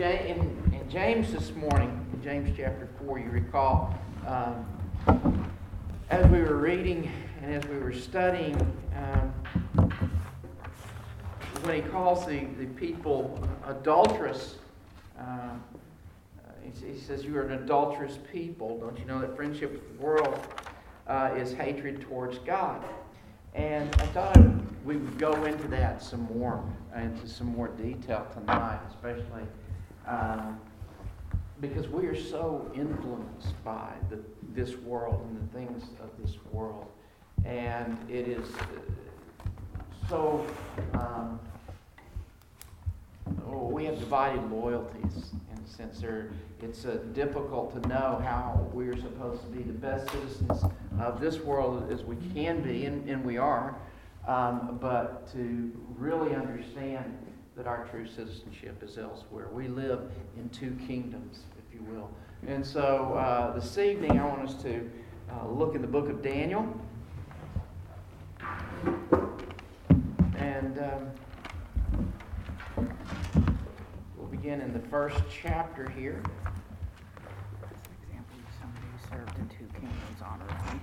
in, in James this morning, in James chapter 4, you recall, um, as we were reading and as we were studying, um, when he calls the, the people adulterous, uh, he, he, says, You are an adulterous people. Don't you know that friendship with the world uh, is hatred towards God? And I thought we would go into that some more, into some more detail tonight, especially um, because we are so influenced by the, this world and the things of this world. And it is so, um, oh, we have divided loyalties in a sense. There, it's uh, difficult to know how we're supposed to be the best citizens of this world as we can be, and, and we are, um, but to really understand that our true citizenship is elsewhere. We live in two kingdoms, if you will. And so uh, this evening, I want us to uh, look in the book of Daniel. And um, we'll begin in the first chapter here. That's an example of somebody who served in two kingdoms honorably.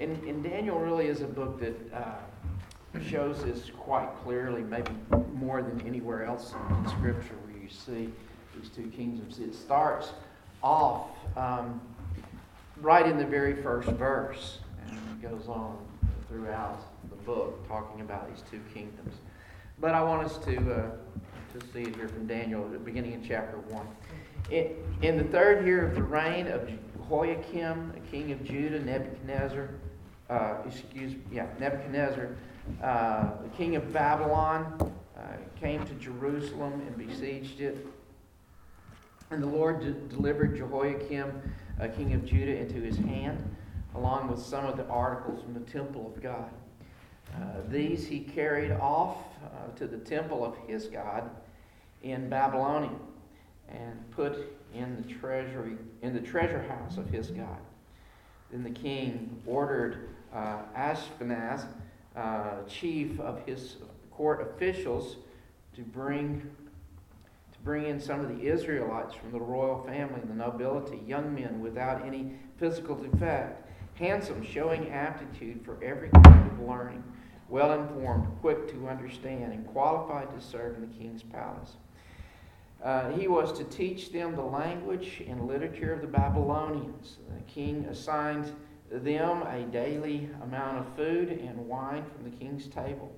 And, and Daniel really is a book that uh, shows this quite clearly, maybe more than anywhere else in Scripture where you see these two kingdoms. It starts off um, right in the very first verse, and goes on throughout the book talking about these two kingdoms. But I want us to, uh, to see it here from Daniel, beginning in chapter 1. In, in the third year of the reign of Jehoiakim, the king of Judah, Nebuchadnezzar, uh, excuse me yeah, Nebuchadnezzar, uh, the king of Babylon, uh, came to Jerusalem and besieged it. And the Lord de- delivered Jehoiakim, uh, king of Judah, into his hand, along with some of the articles from the temple of God. Uh, these he carried off uh, to the temple of his God in Babylonia and put in the treasury in the treasure house of his God. Then the king ordered Ashpenaz, uh, chief of his court officials, to bring to bring in some of the Israelites from the royal family the nobility, young men without any physical defect, handsome, showing aptitude for every kind of learning, well informed, quick to understand, and qualified to serve in the king's palace. Uh, he was to teach them the language and literature of the Babylonians. The king assigned them a daily amount of food and wine from the king's table.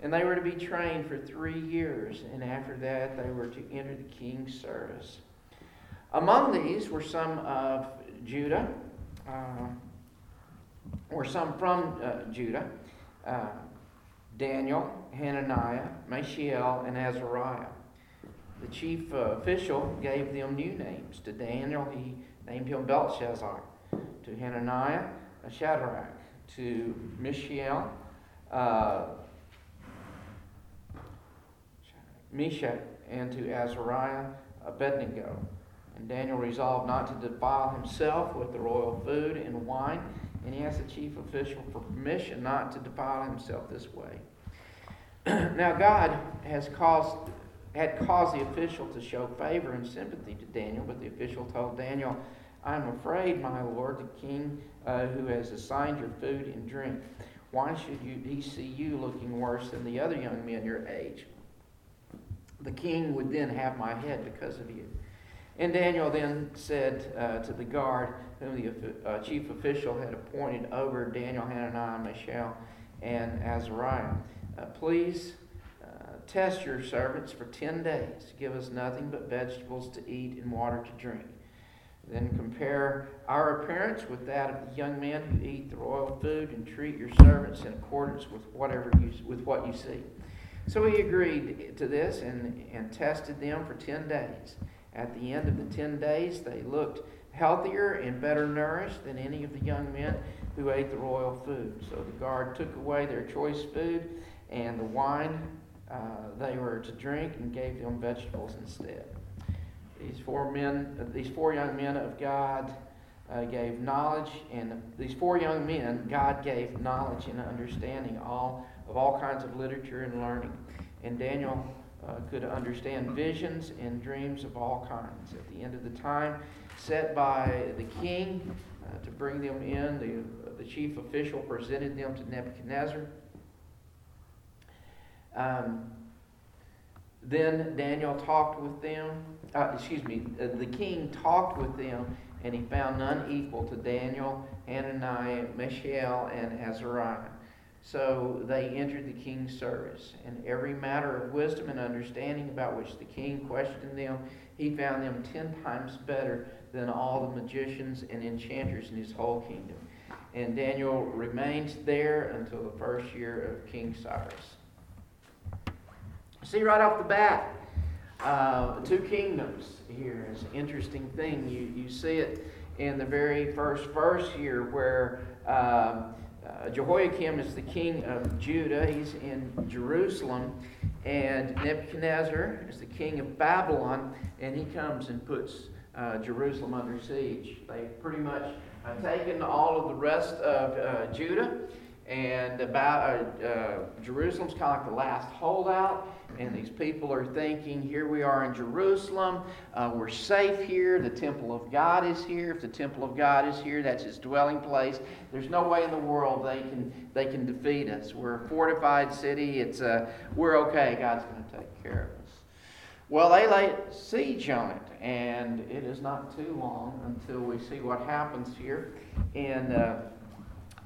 And they were to be trained for three years, and after that, they were to enter the king's service. Among these were some of Judah, uh, or some from uh, Judah uh, Daniel, Hananiah, Mishael, and Azariah. The chief official gave them new names. To Daniel, he named him Belteshazzar. To Hananiah, Shadrach. To Mishael, uh, Meshach, and to Azariah, Abednego. And Daniel resolved not to defile himself with the royal food and wine, and he asked the chief official for permission not to defile himself this way. now, God has caused had caused the official to show favor and sympathy to Daniel, but the official told Daniel, I am afraid, my lord, the king uh, who has assigned your food and drink. Why should you, he see you looking worse than the other young men your age? The king would then have my head because of you. And Daniel then said uh, to the guard, whom the uh, chief official had appointed over Daniel, Hananiah, Mishael, and Azariah, uh, Please test your servants for ten days. Give us nothing but vegetables to eat and water to drink. Then compare our appearance with that of the young men who eat the royal food, and treat your servants in accordance with whatever you with what you see. So he agreed to this and, and tested them for ten days. At the end of the ten days, they looked healthier and better nourished than any of the young men who ate the royal food. So the guard took away their choice food and the wine uh, they were to drink and gave them vegetables instead. These four men, uh, these four young men of God uh, gave knowledge, and these four young men, God gave knowledge and understanding all of all kinds of literature and learning. And Daniel uh, could understand visions and dreams of all kinds. At the end of the time set by the king uh, to bring them in, the, the chief official presented them to Nebuchadnezzar. Um, then Daniel talked with them, uh, excuse me, uh, the king talked with them, and he found none equal to Daniel, Hananiah, Mishael, and Azariah. So they entered the king's service. And every matter of wisdom and understanding about which the king questioned them, he found them ten times better than all the magicians and enchanters in his whole kingdom. And Daniel remained there until the first year of King Cyrus. See right off the bat, uh, two kingdoms here is an interesting thing. You, you see it in the very first verse here where um, uh, Jehoiakim is the king of Judah. He's in Jerusalem. And Nebuchadnezzar is the king of Babylon. And he comes and puts uh, Jerusalem under siege. They've pretty much uh, taken all of the rest of uh, Judah. And about, uh, uh, Jerusalem's kind of like the last holdout. And these people are thinking, here we are in Jerusalem. Uh, we're safe here. The temple of God is here. If the temple of God is here, that's his dwelling place. There's no way in the world they can, they can defeat us. We're a fortified city. It's, uh, we're okay. God's going to take care of us. Well, they lay siege on it, and it is not too long until we see what happens here in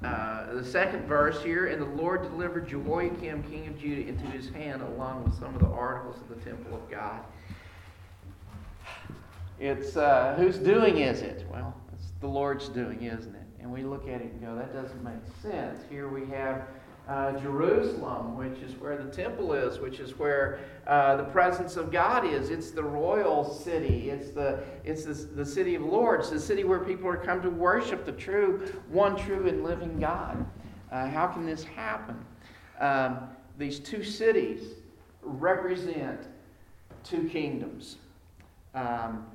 uh, the second verse here, and the Lord delivered Jehoiakim, king of Judah, into his hand, along with some of the articles of the temple of God. It's uh, whose doing is it? Well, it's the Lord's doing, isn't it? And we look at it and go, that doesn't make sense. Here we have uh, Jerusalem, which is where the temple is, which is where uh, the presence of God is. It's the royal city. It's the it's the, the city of lords, the city where people are come to worship the true, one true and living God. Uh, how can this happen? Um, these two cities represent two kingdoms. Um,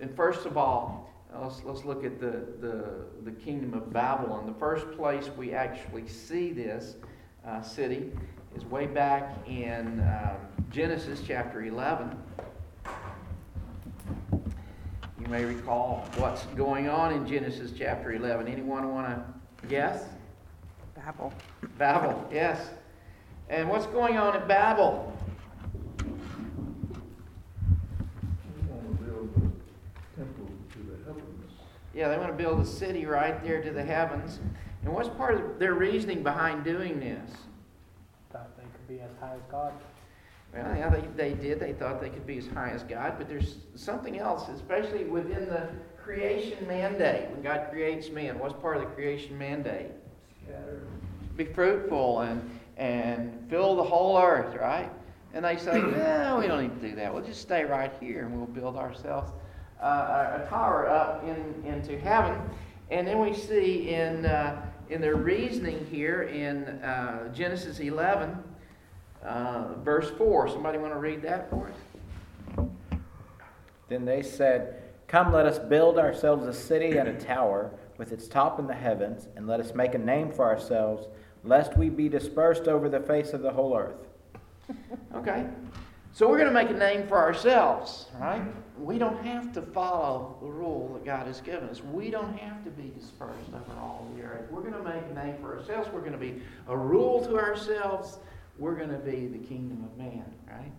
and first of all, Let's, let's look at the, the, the kingdom of Babylon. The first place we actually see this uh, city is way back in um, Genesis chapter 11. You may recall what's going on in Genesis chapter 11. Anyone want to guess? Babel. Babel, yes. And what's going on at Babel? Yeah, they want to build a city right there to the heavens. And what's part of their reasoning behind doing this? Thought they could be as high as God. Well, yeah, they, they did. They thought they could be as high as God, but there's something else, especially within the creation mandate. When God creates man, what's part of the creation mandate? Scatter. Be fruitful and, and fill the whole earth, right? And they say, no, we don't need to do that. We'll just stay right here and we'll build ourselves a tower up in, into heaven. And then we see in, uh, in their reasoning here in uh, Genesis 11, uh, verse 4. Somebody want to read that for us? Then they said, Come, let us build ourselves a city and a tower with its top in the heavens, and let us make a name for ourselves, lest we be dispersed over the face of the whole earth. Okay. So we're going to make a name for ourselves, right? We don't have to follow the rule that God has given us. We don't have to be dispersed over all the earth. We're going to make a name for ourselves. We're going to be a rule to ourselves. We're going to be the kingdom of man, right?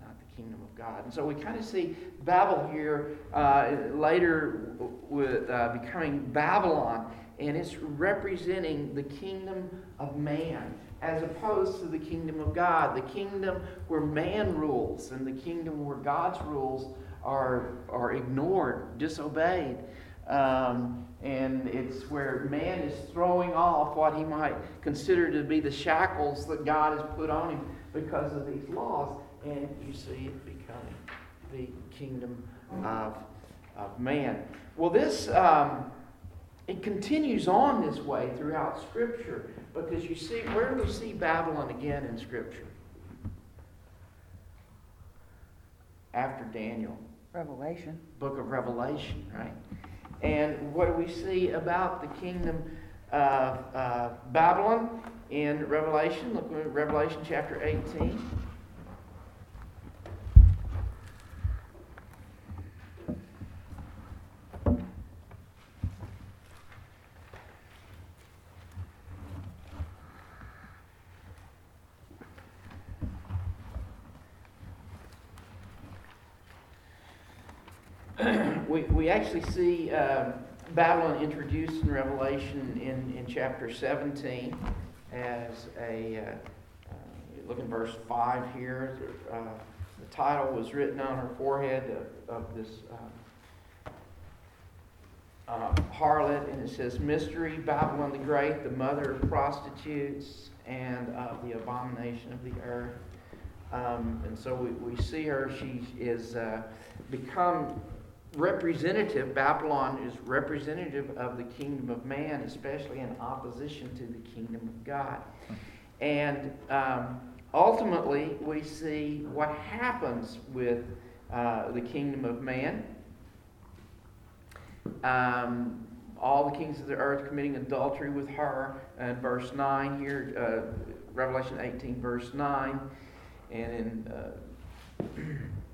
Not the kingdom of God. And so we kind of see Babel here uh, later with uh, becoming Babylon, and it's representing the kingdom of man as opposed to the kingdom of God, the kingdom where man rules and the kingdom where God's rules are, are ignored, disobeyed. Um, and it's where man is throwing off what he might consider to be the shackles that God has put on him because of these laws. And you see it becoming the kingdom of, of man. Well, this, um, it continues on this way throughout Scripture. Because you see, where do we see Babylon again in Scripture? After Daniel. Revelation. Book of Revelation, right? And what do we see about the kingdom of uh, Babylon in Revelation? Look at Revelation chapter 18. we, we actually see uh, Babylon introduced in Revelation in, in chapter 17 as a, uh, uh, look in verse 5 here. Uh, the title was written on her forehead of, of this uh, uh, harlot, and it says, Mystery Babylon the Great, the mother of prostitutes and of the abomination of the earth. Um, and so we, we see her, she is uh, become representative, Babylon is representative of the kingdom of man, especially in opposition to the kingdom of God. And um, ultimately, we see what happens with uh, the kingdom of man. Um, all the kings of the earth committing adultery with her. And verse 9 here, uh, Revelation 18, verse 9. And in. Uh,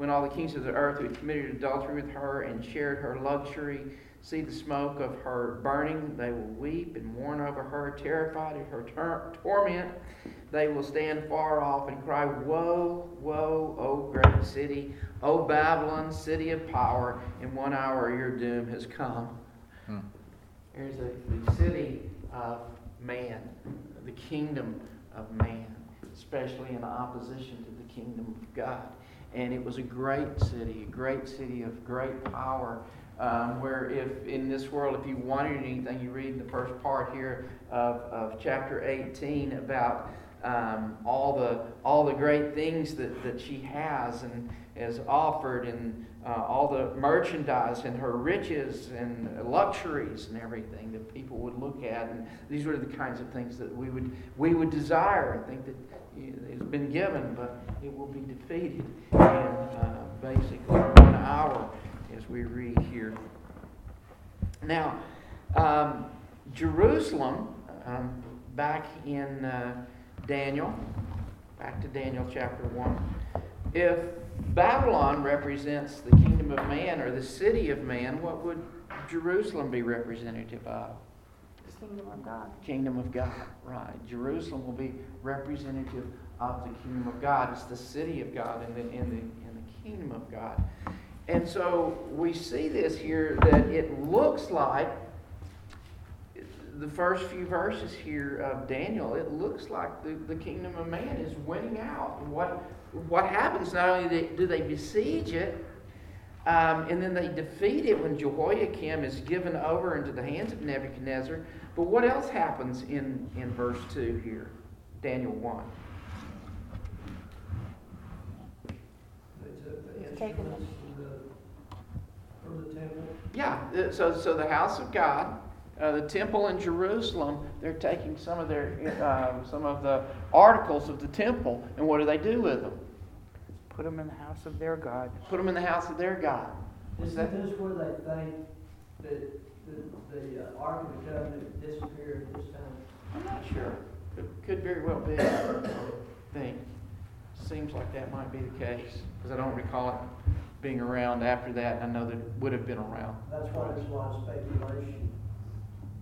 when all the kings of the earth who had committed adultery with her and shared her luxury see the smoke of her burning, they will weep and mourn over her, terrified at her tor- torment. They will stand far off and cry, Woe, woe, O great city, O Babylon, city of power, in one hour your doom has come. Hmm. Here's a, the city of man, the kingdom of man, especially in opposition to the kingdom of God. And it was a great city, a great city of great power. Um, where if in this world, if you wanted anything, you read the first part here of, of chapter 18 about um, all the all the great things that, that she has and has offered, and uh, all the merchandise and her riches and luxuries and everything that people would look at, and these were the kinds of things that we would we would desire and think that it's been given, but it will be defeated in uh, basically one hour, as we read here. Now, um, Jerusalem, um, back in uh, Daniel, back to Daniel chapter 1. If Babylon represents the kingdom of man or the city of man, what would Jerusalem be representative of? Kingdom of God. Kingdom of God, right. Jerusalem will be representative of the kingdom of God. It's the city of God and the, in, the, in the kingdom of God. And so we see this here that it looks like the first few verses here of Daniel, it looks like the, the kingdom of man is winning out. What, what happens, not only do they besiege it, um, and then they defeat it when Jehoiakim is given over into the hands of Nebuchadnezzar. But what else happens in, in verse 2 here? Daniel 1. They took the It's taken from the, from the temple. Yeah, uh, so, so the house of God, uh, the temple in Jerusalem, they're taking some of their uh, some of the articles of the temple, and what do they do with them? Put them in the house of their God. Put them in the house of their God. Is that Isn't this where they think that the, the uh, Ark of the Covenant disappeared this time? I'm not sure. Could, could very well be. I think. Seems like that might be the case because I don't recall it being around after that. I know that it would have been around. That's why there's a lot of speculation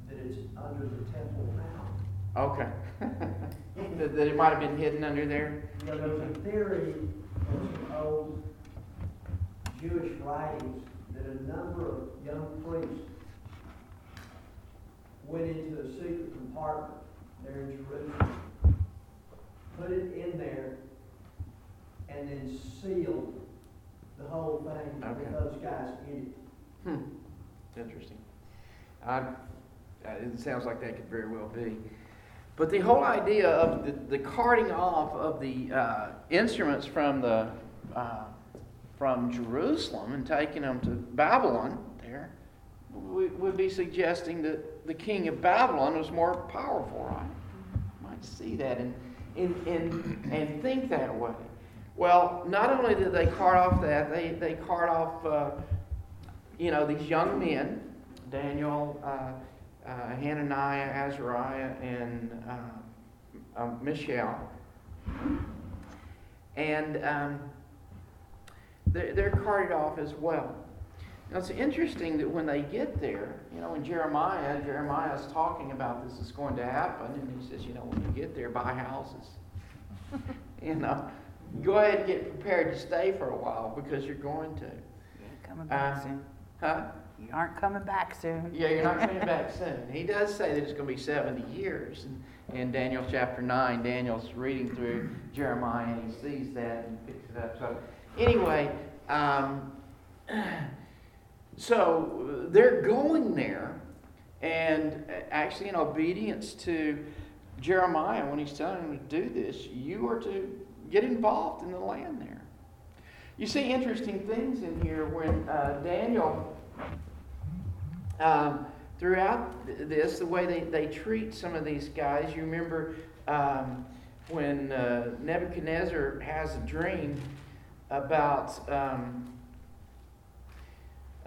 that it's under the temple now. Okay. that, that it might have been hidden under there. Know, there's a theory from some old Jewish writings that a number of young priests went into a secret compartment there in Jerusalem, put it in there, and then sealed the whole thing Okay. with those guys in it. Hmm. Interesting. I, uh, it sounds like that could very well be. But the whole idea of the, the carting off of the uh, instruments from the uh, from Jerusalem and taking them to Babylon there would, would be suggesting that the king of Babylon was more powerful, right? Might see that and, and, and, and think that way. Well, not only did they cart off that, they, they cart off, uh, you know, these young men, Daniel, uh, uh, Hananiah, Azariah, and uh, um, Mishael. And um, they're, they're carted off as well. Now, it's interesting that when they get there, you know, in Jeremiah, Jeremiah is talking about this is going to happen, and he says, you know, when you get there, buy houses. you know, go ahead and get prepared to stay for a while because you're going to. Coming back Uh, soon. Huh? You aren't coming back soon. Yeah, you're not coming back soon. He does say that it's going to be 70 years. And in Daniel chapter 9, Daniel's reading through Jeremiah and he sees that and picks it up. So, anyway, um, so they're going there, and actually, in obedience to Jeremiah, when he's telling them to do this, you are to get involved in the land there. You see interesting things in here when uh, Daniel um, throughout this, the way they, they treat some of these guys, you remember um, when uh, Nebuchadnezzar has a dream about um,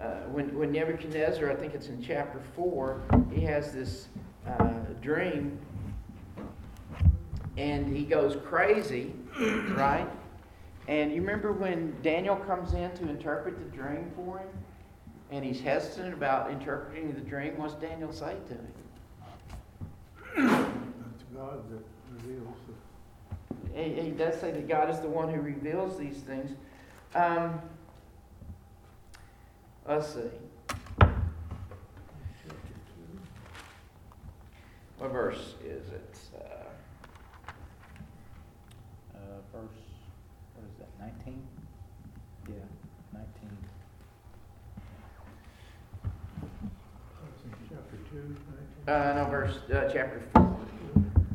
uh, when, when Nebuchadnezzar, I think it's in chapter 4, he has this uh, dream and he goes crazy, right? And you remember when Daniel comes in to interpret the dream for him? And he's hesitant about interpreting the dream, what's Daniel say to him? That's God that reveals He, he does say that God is the one who reveals these things. Um, let's see. What verse is it? Uh, Uh, verse, what is that, 19? Yeah, 19. That's in chapter two, nineteen. Uh, no, verse uh, chapter 4.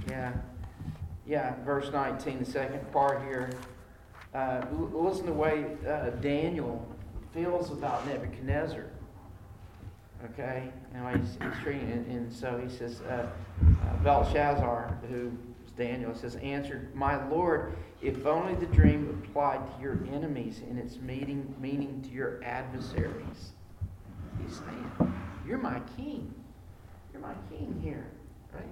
Yeah. Yeah, verse 19, the second part here. Uh, listen to the way uh, Daniel feels about Nebuchadnezzar. Okay? And he's, he's treating it. And so he says, uh, uh, Belteshazzar, who is Daniel, says, answered, My Lord, if only the dream applied to your enemies and its meaning, meaning to your adversaries. He's saying, You're my king. You're my king here, right?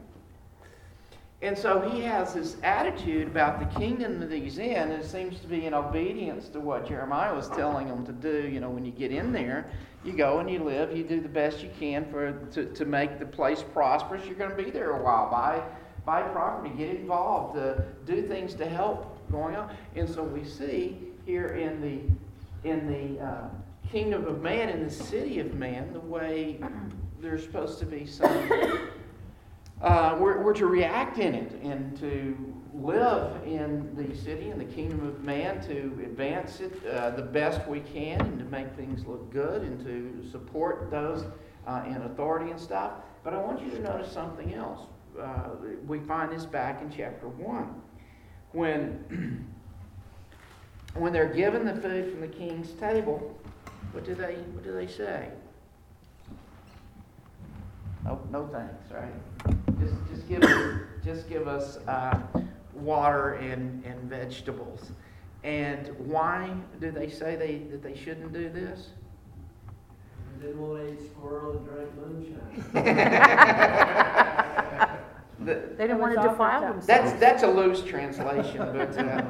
And so he has this attitude about the kingdom that he's in, and it seems to be in obedience to what Jeremiah was telling him to do. You know, when you get in there, you go and you live, you do the best you can for to, to make the place prosperous. You're going to be there a while. Buy, buy property, get involved, uh, do things to help going on. And so we see here in the in the uh, kingdom of man, in the city of man, the way there's supposed to be some uh, we're, we're to react in it and to live in the city and the kingdom of man to advance it uh, the best we can and to make things look good and to support those uh, in authority and stuff. But I want you to notice something else. Uh, we find this back in chapter 1. When, when they're given the food from the king's table, what do they, what do they say? No, no thanks, right? Just, just give us, just give us uh, water and, and vegetables. And why do they say they, that they shouldn't do this? Didn't want to eat squirrel and drink moonshine. The- They didn't want to defile offered That's, themselves. that's a loose translation, but uh,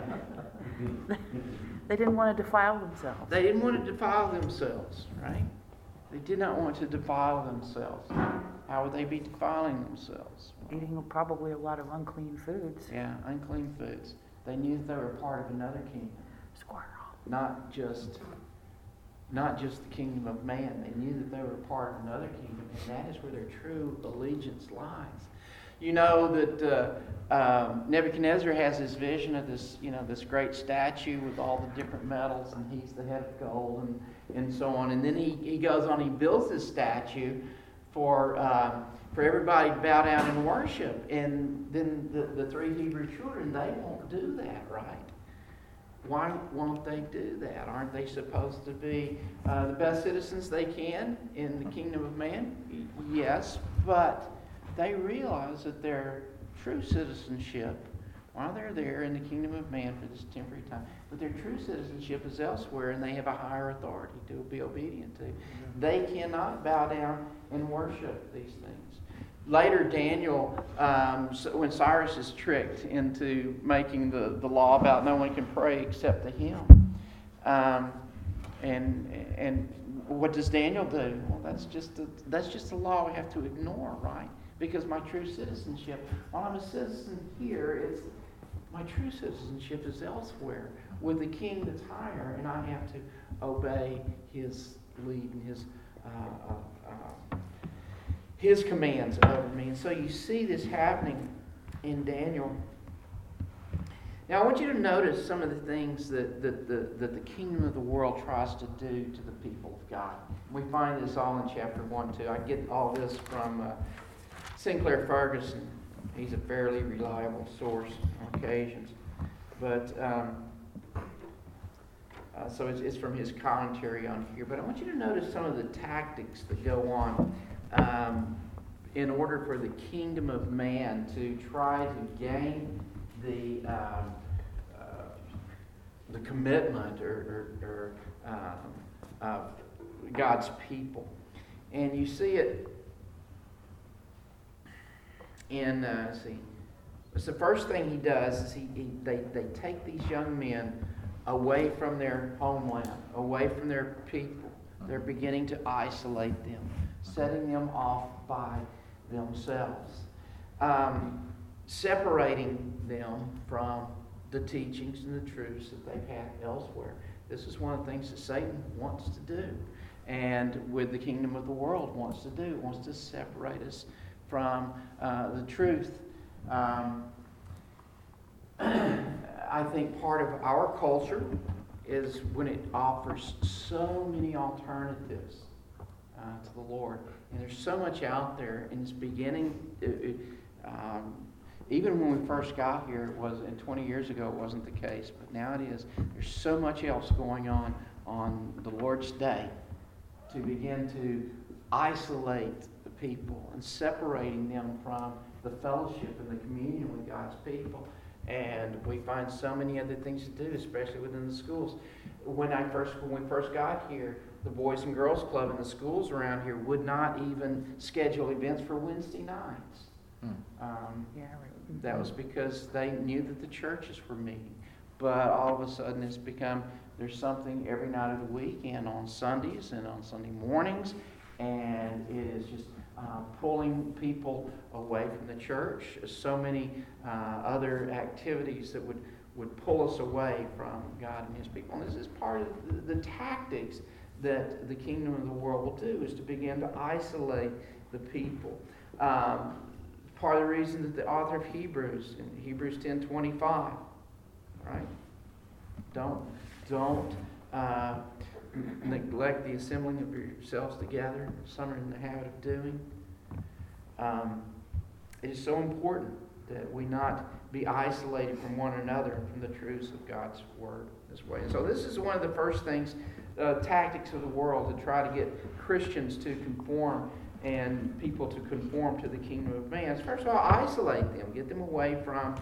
They didn't want to defile themselves. they didn't want to defile themselves, right? They did not want to defile themselves. How would they be defiling themselves? Eating probably a lot of unclean foods. Yeah, unclean foods. They knew that they were part of another kingdom. Squirrel. not just not just the kingdom of man. They knew that they were part of another kingdom, and that is where their true allegiance lies. You know that uh, um, Nebuchadnezzar has this vision of this, you know, this great statue with all the different metals, and he's the head of gold, and, and so on. And then he, he goes on, he builds this statue for um, for everybody to bow down and worship. And then the, the three Hebrew children, they won't do that, right? Why won't they do that? Aren't they supposed to be uh, the best citizens they can in the kingdom of man? Yes, but they realize that their true citizenship, while they're there in the kingdom of man for this temporary time, but their true citizenship is elsewhere and they have a higher authority to be obedient to. They cannot bow down and worship these things. Later, Daniel, um, when Cyrus is tricked into making the, the law about no one can pray except to him, um, and and what does Daniel do? Well, that's just a, that's just a law we have to ignore, right? Because my true citizenship, while I'm a citizen here, it's My true citizenship is elsewhere with the king that's higher, and I have to obey his lead and his, uh, uh, uh, his commands over me. And so you see this happening in Daniel. Now, I want you to notice some of the things that, that, that, that the kingdom of the world tries to do to the people of God. We find this all in chapter 1 too. I get all this from uh, Sinclair Ferguson. He's a fairly reliable source on occasions. But, um, uh, so it's, it's from his commentary on here. But I want you to notice some of the tactics that go on um, in order for the kingdom of man to try to gain the, um, uh, the commitment or, or, or um, of God's people. And you see it in, uh, see, it's the first thing he does is he, he, they, they take these young men away from their homeland, away from their people. They're beginning to isolate them, setting them off by themselves, um, separating them from the teachings and the truths that they've had elsewhere. This is one of the things that Satan wants to do, and with the kingdom of the world wants to do, wants to separate us from uh, the truth. Um, I think part of our culture is when it offers so many alternatives uh, to the Lord. And there's so much out there, and it's beginning. It, um, even when we first got here, it was, and 20 years ago, it wasn't the case, but now it is. There's so much else going on on the Lord's Day to begin to isolate the people and separating them from the fellowship and the communion with God's people. And we find so many other things to do, especially within the schools. When I first, when we first got here, the Boys and Girls Club in the schools around here would not even schedule events for Wednesday nights. Hmm. Um, Yeah, right. that was because they knew that the churches were meeting. But all of a sudden, it's become there's something every night of the week and on Sundays and on Sunday mornings, and it is just uh, pulling people away from the church. So many uh, other activities that would, would pull us away from God and His people. And this is part of the, the tactics that the kingdom of the world will do is to begin to isolate the people. Um, part of the reason that the author of Hebrews in Hebrews 10:25, right? Don't don't uh, neglect the assembling of yourselves together. Some are in the habit of doing. Um, it is so important that we not be isolated from one another from the truths of God's word this way. And so this is one of the first things, uh, tactics of the world to try to get Christians to conform and people to conform to the kingdom of man. First of all, isolate them, get them away from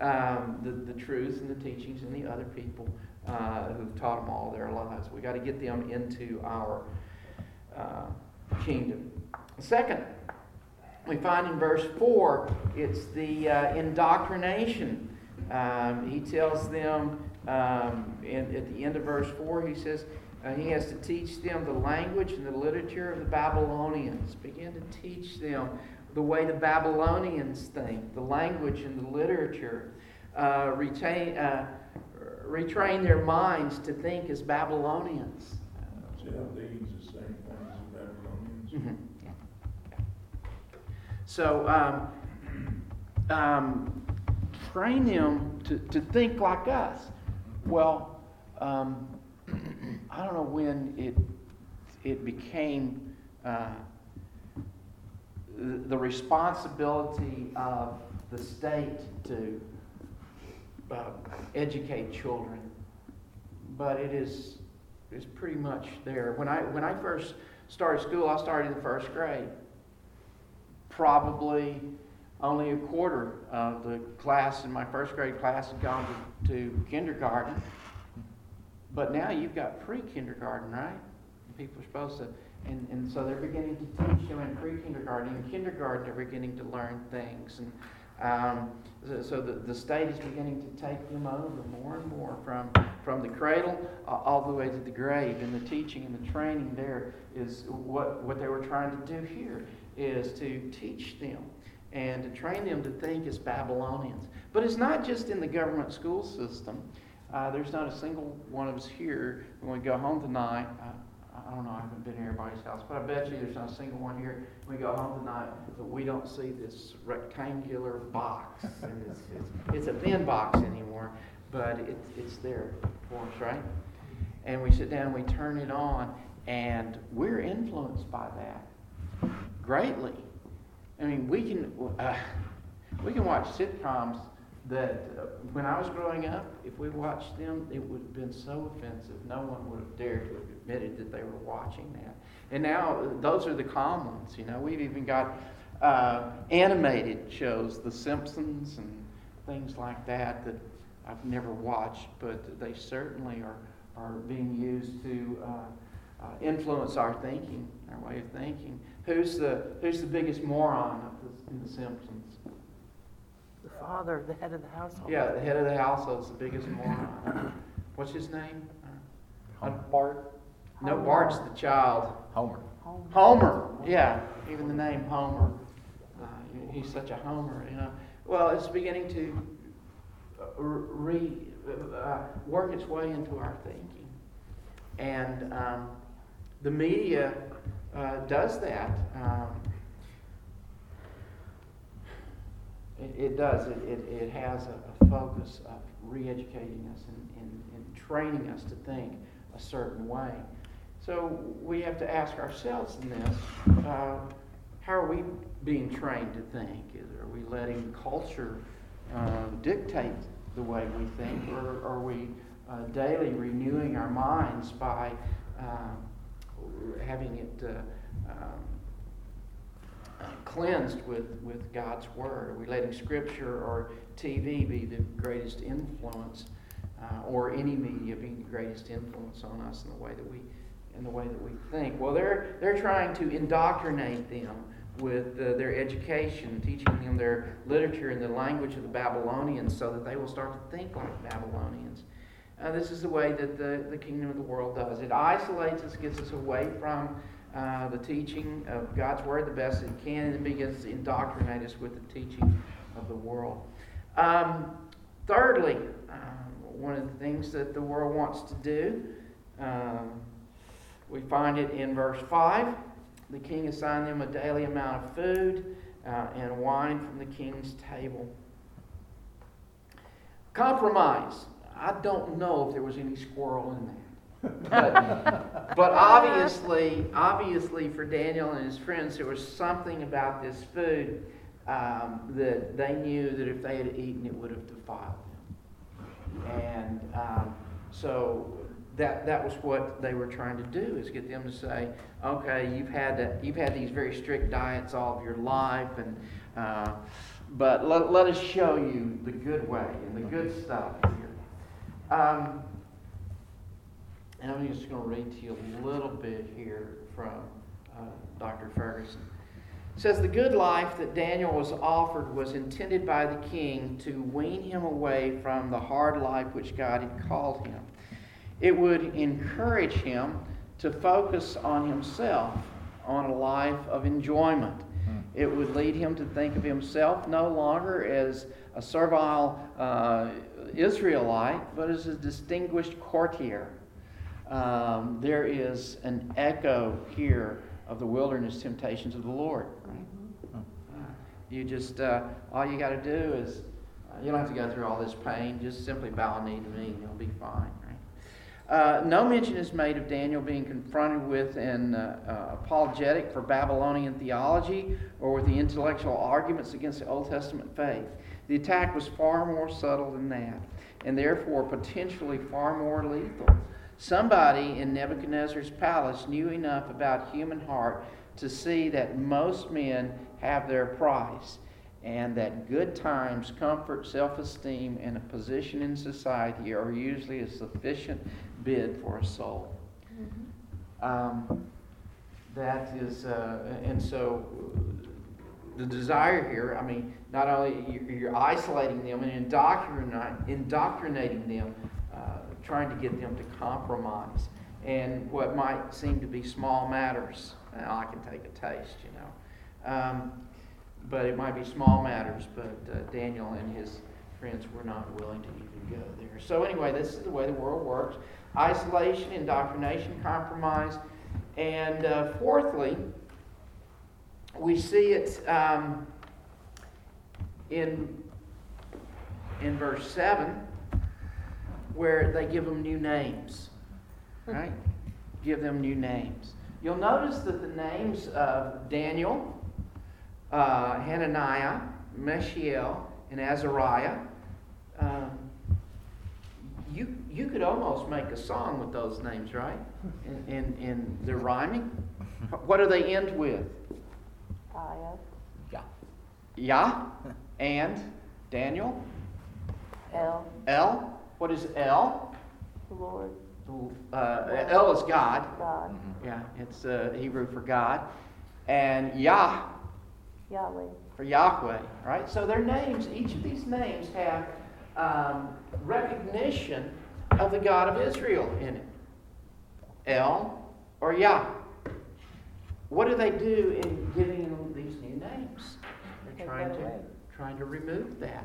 um, the, the truths and the teachings and the other people uh, who've taught them all their lives. We've got to get them into our uh, kingdom. Second, we find in verse 4, it's the uh, indoctrination. Um, he tells them, um, in, at the end of verse 4, he says, uh, he has to teach them the language and the literature of the Babylonians. Begin to teach them the way the Babylonians think, the language and the literature. Uh, retain, uh, retrain their minds to think as Babylonians. Chaldeans, the same thing as the Babylonians. Mhm. So, um, um, train them to, to think like us. Well, um, I don't know when it, it became uh, the, responsibility of the state to uh, educate children, but it is, is pretty much there. When I, when I first started school, I started in first grade probably only a quarter of the class in my first grade class had gone to, to kindergarten. But now you've got pre kindergarten, right? People are supposed to, and, and so they're beginning to teach them in pre kindergarten. In kindergarten, they're beginning to learn things. And um, so, so the, the state is beginning to take them over more and more from, from the cradle uh, all the way to the grave. And the teaching and the training there is what, what they were trying to do here is to teach them. and to train them to think as Babylonians. But it's not just in the government school system. Uh, there's not a single one of us here when we go home tonight. Uh, I don't know, I haven't been to everybody's house, but I bet you there's not a single one here when we go home tonight that we don't see this rectangular box. It's, it's, it's a thin box anymore, but it's, it's there for us, right? And we sit down, we turn it on, and we're influenced by that greatly. I mean, we can uh, we can watch sitcoms that uh, when I was growing up, if we watched them, it would have been so offensive. No one would have dared to have admitted that they were watching that. And now uh, those are the calm ones. You know, we've even got uh, animated shows, The Simpsons and things like that, that I've never watched, but they certainly are are being used to uh, uh, influence our thinking, our way of thinking. Who's the Who's the biggest moron the, in The Simpsons? The father, the head of the household. Yeah, the head of the household is the biggest moron. What's his name? Uh, Bart? no, Bart's the child. Homer. Home. Homer. Yeah, even the name Homer. Uh, he's such a Homer, you know. Well, it's beginning to uh, re uh, work its way into our thinking, and um, the media uh, does that. Um, it, it does. It, it, it has a, a focus of re-educating us and, and, and training us to think a certain way. So we have to ask ourselves in this: uh, How are we being trained to think? Are we letting culture uh, dictate the way we think, or are we uh, daily renewing our minds by um, having it uh, um, uh, cleansed with, with God's Word? Are we letting Scripture or TV be the greatest influence, uh, or any media be the greatest influence on us in the way that we in the way that we think? Well, they're they're trying to indoctrinate them with uh, their education, teaching them their literature and the language of the Babylonians so that they will start to think like Babylonians. Uh, this is the way that the, the kingdom of the world does. It isolates us, gets us away from uh, the teaching of God's word the best it can, and begins to indoctrinate us with the teaching of the world. Um, thirdly, um, one of the things that the world wants to do, um, we find it in verse 5. The king assigned them a daily amount of food uh, and wine from the king's table. Compromise. I don't know if there was any squirrel in that. But, but obviously, obviously for Daniel and his friends, there was something about this food um, that they knew that if they had eaten, it would have defiled them. And um, so that that was what they were trying to do is get them to say, okay, you've had that, you've had these very strict diets all of your life, and uh, but let, let us show you the good way and the good stuff here. Um, and I'm just going to read to you a little bit here from uh, Dr. Ferguson. It says the good life that Daniel was offered was intended by the king to wean him away from the hard life which God had called him. It would encourage him to focus on himself, on a life of enjoyment. It would lead him to think of himself no longer as a servile uh, Israelite, but as a distinguished courtier. Um, there is an echo here of the wilderness temptations of the Lord. Right? You just, uh, all you got to do is, uh, you don't have to go through all this pain. Just simply bow a knee to me and you'll be fine. Uh, no mention is made of Daniel being confronted with an uh, uh, apologetic for Babylonian theology or with the intellectual arguments against the Old Testament faith. The attack was far more subtle than that, and therefore potentially far more lethal. Somebody in Nebuchadnezzar's palace knew enough about human heart to see that most men have their price, and that good times, comfort, self esteem, and a position in society are usually a sufficient bid for a soul. Um, that is, uh, and so the desire here, I mean, not only you're isolating them and indoctrinating them, trying to get them to compromise. And what might seem to be small matters, I can take a taste, you know. Um, but it might be small matters, but uh, Daniel and his friends were not willing to even go there. So, anyway, this is the way the world works isolation, indoctrination, compromise. And uh, fourthly, we see it um, in, in verse 7 where they give them new names. Right? Give them new names. You'll notice that the names of Daniel, uh, Hananiah, Mishael, and Azariah, um, you, you could almost make a song with those names, right? In, in, in their rhyming. What do they end with? Aya, Yeah. Yah and Daniel. El, El. What is El? the Lord, Uh, El is God. God, Yeah, it's uh, Hebrew for God. And Yah Yahweh. for Yahweh, right? So their names, each of these names have um, recognition of the God of Israel in it. El or Yah. What do they do in giving them these new names? They're trying to trying to remove that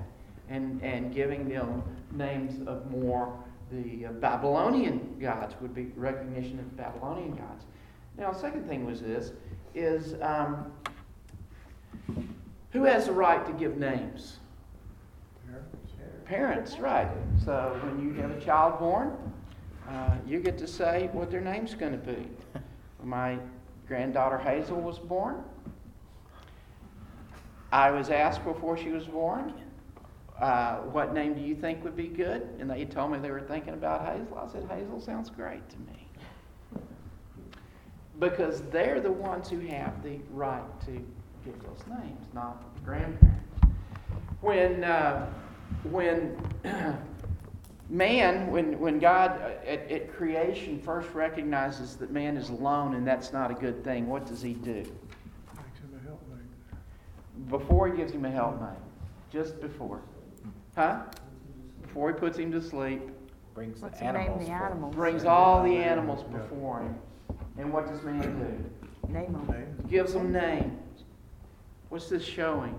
and and giving them names of more the uh, Babylonian gods would be recognition of Babylonian gods. Now, second thing was this is um, who has the right to give names? Parents, right. So when you have a child born, uh, you get to say what their name's going to be. My granddaughter Hazel was born, I was asked before she was born, uh, what name do you think would be good? And they told me they were thinking about Hazel. I said, Hazel sounds great to me. Because they're the ones who have the right to give those names, not the grandparents. When, uh, when man, when, when God uh, at, at creation first recognizes that man is alone and that's not a good thing, what does he do? Makes him a helpmate. Before he gives him a helpmate, just before. Huh? Before he puts him to sleep, Brings What's the the name of animals. the animals? brings all the animals before him. And what does man do? Name them. Gives them names. What's this showing?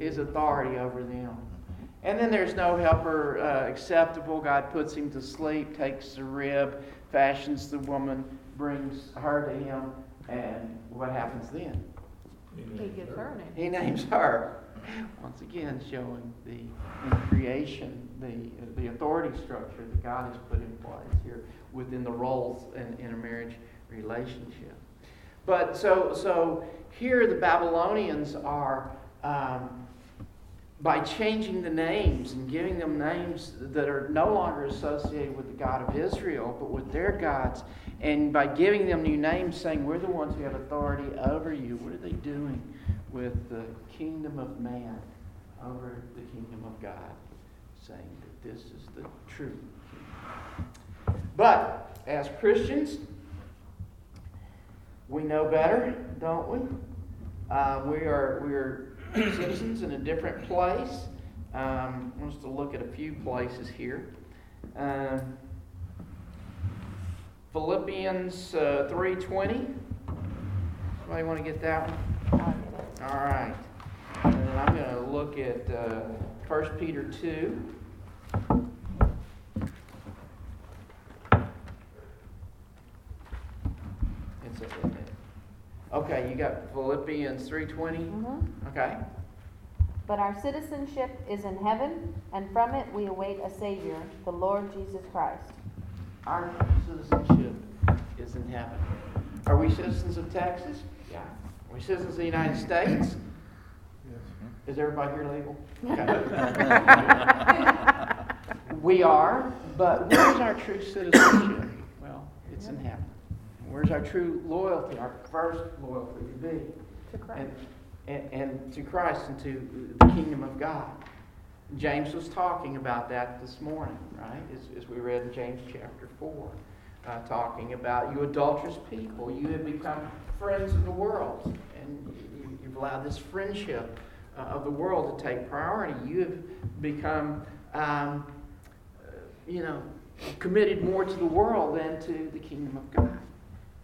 His authority over them. And then there's no helper uh, acceptable. God puts him to sleep, takes the rib, fashions the woman, brings her to him, and what happens then? He gives her a name. He names her. Once again, showing the creation, the, the authority structure that God has put in place here within the roles in, in a marriage relationship. But so, so here the Babylonians are, um, by changing the names and giving them names that are no longer associated with the God of Israel, but with their gods, and by giving them new names, saying, We're the ones who have authority over you, what are they doing with the kingdom of man over the kingdom of God? Saying that this is the true. But as Christians, we know better, don't we? Uh, we are we are citizens in a different place. Um, I want us to look at a few places here. Um, Philippians uh, three twenty. Somebody want to get that one? I'll get it. All right. And then I'm going to look at uh, 1 Peter 2. It's a, okay, you got Philippians 3.20? Mhm. Okay. But our citizenship is in heaven, and from it we await a Savior, the Lord Jesus Christ. Our citizenship is in heaven. Are we citizens of Texas? Yeah. Are we citizens of the United States? Yes. Is everybody here legal? We are, but where's our true citizenship? Well, it's in heaven. Where's our true loyalty, our first loyalty to be? To Christ. And, and, and to Christ and to the kingdom of God. James was talking about that this morning, right? As, as we read in James chapter 4, uh, talking about you adulterous people. You have become friends of the world, and you, you've allowed this friendship uh, of the world to take priority. You have become, um, uh, you know, committed more to the world than to the kingdom of God.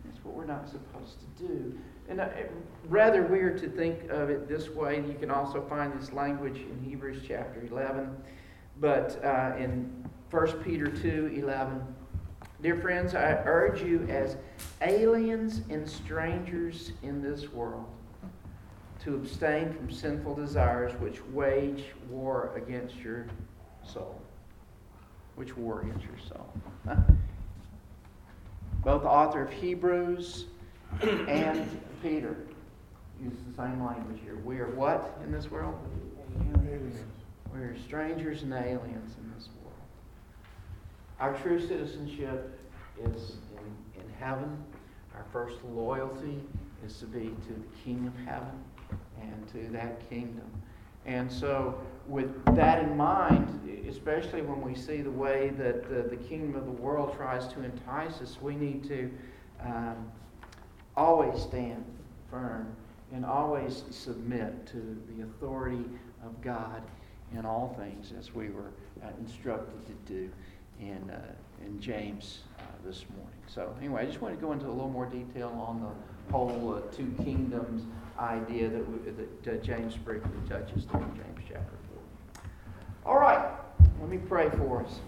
That's what we're not supposed to do. And uh, rather weird to think of it this way. You can also find this language in Hebrews chapter 11, but uh, in 1 Peter 2 11. Dear friends, I urge you as aliens and strangers in this world to abstain from sinful desires which wage war against your soul. Which war against your soul. Both the author of Hebrews and Peter use the same language here. We are what in this world? Aliens. We're strangers and aliens in this world. Our true citizenship is in, in heaven. Our first loyalty is to be to the King of heaven and to that kingdom. And so, with that in mind, especially when we see the way that the, the kingdom of the world tries to entice us, we need to um, always stand firm and always submit to the authority of God in all things, as we were uh, instructed to do in, uh, in James uh, this morning. So, anyway, I just want to go into a little more detail on the whole uh, two kingdoms idea that, we, that James briefly touches there in James chapter 4. All right, let me pray for us.